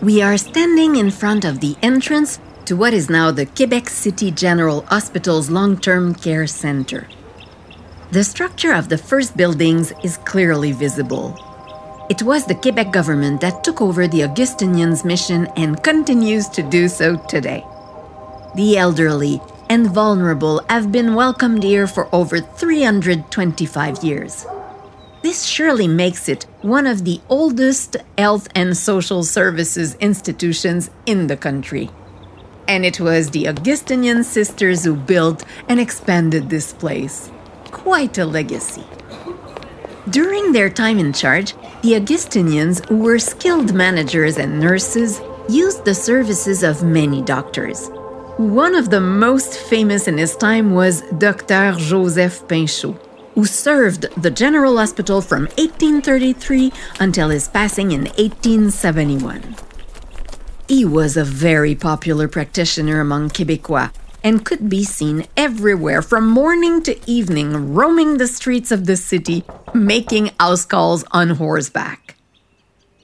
We are standing in front of the entrance to what is now the Quebec City General Hospital's long term care center. The structure of the first buildings is clearly visible. It was the Quebec government that took over the Augustinians' mission and continues to do so today. The elderly and vulnerable have been welcomed here for over 325 years. This surely makes it one of the oldest health and social services institutions in the country. And it was the Augustinian sisters who built and expanded this place. Quite a legacy. During their time in charge, the Augustinians, who were skilled managers and nurses, used the services of many doctors. One of the most famous in his time was Dr. Joseph Painchaud, who served the General Hospital from 1833 until his passing in 1871. He was a very popular practitioner among Quebecois and could be seen everywhere from morning to evening roaming the streets of the city, making house calls on horseback.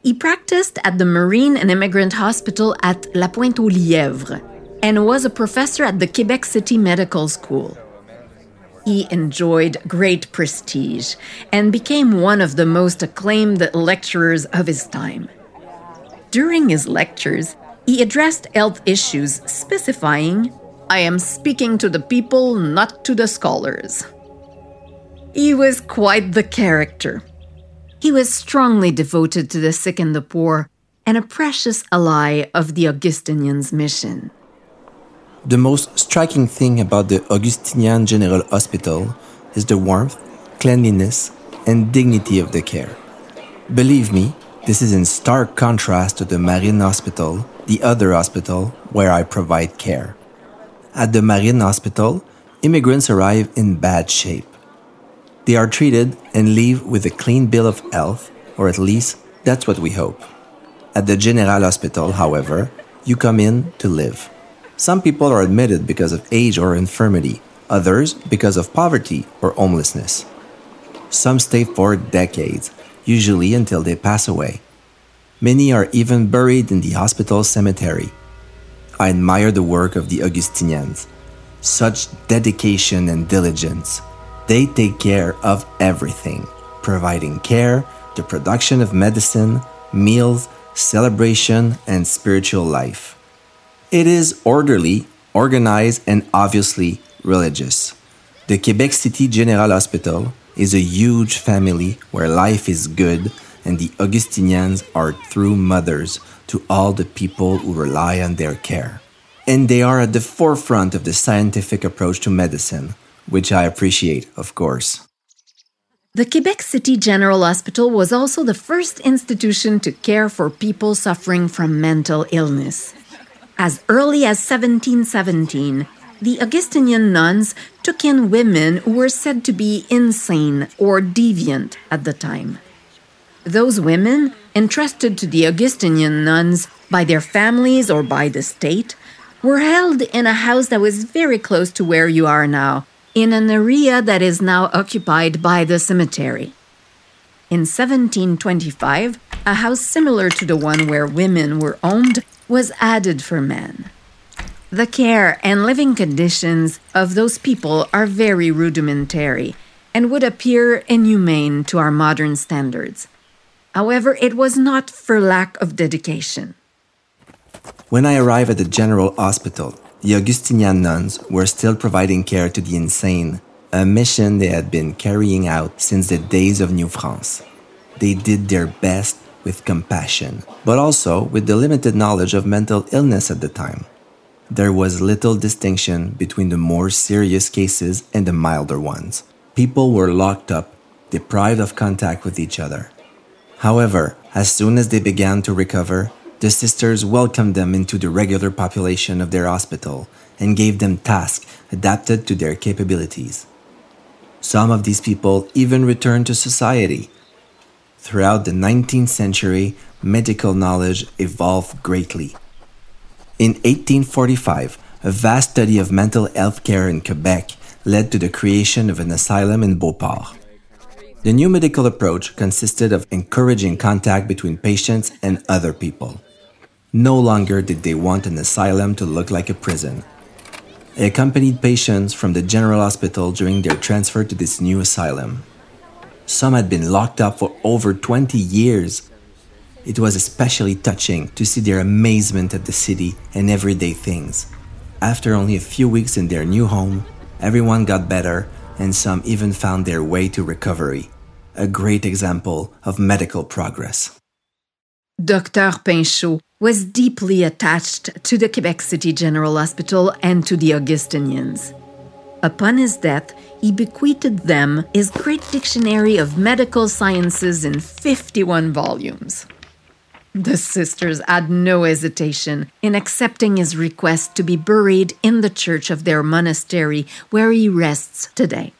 He practiced at the Marine and Immigrant Hospital at La Pointe aux Lièvres and was a professor at the Quebec City Medical School. He enjoyed great prestige and became one of the most acclaimed lecturers of his time. During his lectures, he addressed health issues, specifying I am speaking to the people, not to the scholars. He was quite the character. He was strongly devoted to the sick and the poor, and a precious ally of the Augustinians' mission. The most striking thing about the Augustinian General Hospital is the warmth, cleanliness, and dignity of the care. Believe me, this is in stark contrast to the Marine Hospital, the other hospital where I provide care. At the Marine Hospital, immigrants arrive in bad shape. They are treated and leave with a clean bill of health, or at least that's what we hope. At the General Hospital, however, you come in to live. Some people are admitted because of age or infirmity, others because of poverty or homelessness. Some stay for decades, usually until they pass away. Many are even buried in the hospital cemetery I admire the work of the Augustinians. Such dedication and diligence. They take care of everything, providing care, the production of medicine, meals, celebration, and spiritual life. It is orderly, organized, and obviously religious. The Quebec City General Hospital is a huge family where life is good and the Augustinians are true mothers to all the people who rely on their care. And they are at the forefront of the scientific approach to medicine, which I appreciate, of course. The Quebec City General Hospital was also the first institution to care for people suffering from mental illness. As early as 1717, the Augustinian nuns took in women who were said to be insane or deviant at the time. Those women, entrusted to the Augustinian nuns by their families or by the state, were held in a house that was very close to where you are now, in an area that is now occupied by the cemetery. In 1725, a house similar to the one where women were owned was added for men. The care and living conditions of those people are very rudimentary and would appear inhumane to our modern standards. However, it was not for lack of dedication. When I arrived at the General Hospital, the Augustinian nuns were still providing care to the insane, a mission they had been carrying out since the days of New France. They did their best with compassion, but also with the limited knowledge of mental illness at the time. There was little distinction between the more serious cases and the milder ones. People were locked up, deprived of contact with each other. However, as soon as they began to recover, the sisters welcomed them into the regular population of their hospital and gave them tasks adapted to their capabilities. Some of these people even returned to society. Throughout the 19th century, medical knowledge evolved greatly. In 1845, a vast study of mental health care in Quebec led to the creation of an asylum in Beauport. The new medical approach consisted of encouraging contact between patients and other people. No longer did they want an asylum to look like a prison. I accompanied patients from the General Hospital during their transfer to this new asylum. Some had been locked up for over 20 years. It was especially touching to see their amazement at the city and everyday things. After only a few weeks in their new home, everyone got better and some even found their way to recovery. A great example of medical progress. Dr. Painchaud was deeply attached to the Quebec City General Hospital and to the Augustinians. Upon his death, he bequeathed them his great dictionary of medical sciences in 51 volumes. The sisters had no hesitation in accepting his request to be buried in the church of their monastery where he rests today.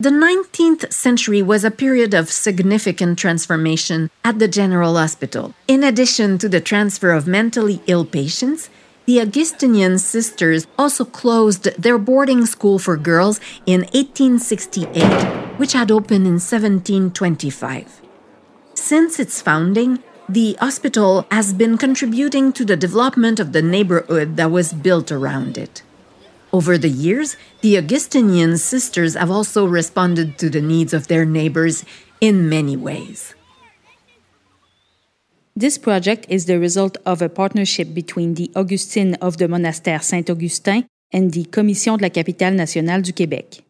The 19th century was a period of significant transformation at the General Hospital. In addition to the transfer of mentally ill patients, the Augustinian sisters also closed their boarding school for girls in 1868, which had opened in 1725. Since its founding, the hospital has been contributing to the development of the neighborhood that was built around it. Over the years, the Augustinian sisters have also responded to the needs of their neighbors in many ways. This project is the result of a partnership between the Augustine of the Monastère Saint-Augustin and the Commission de la Capitale nationale du Québec.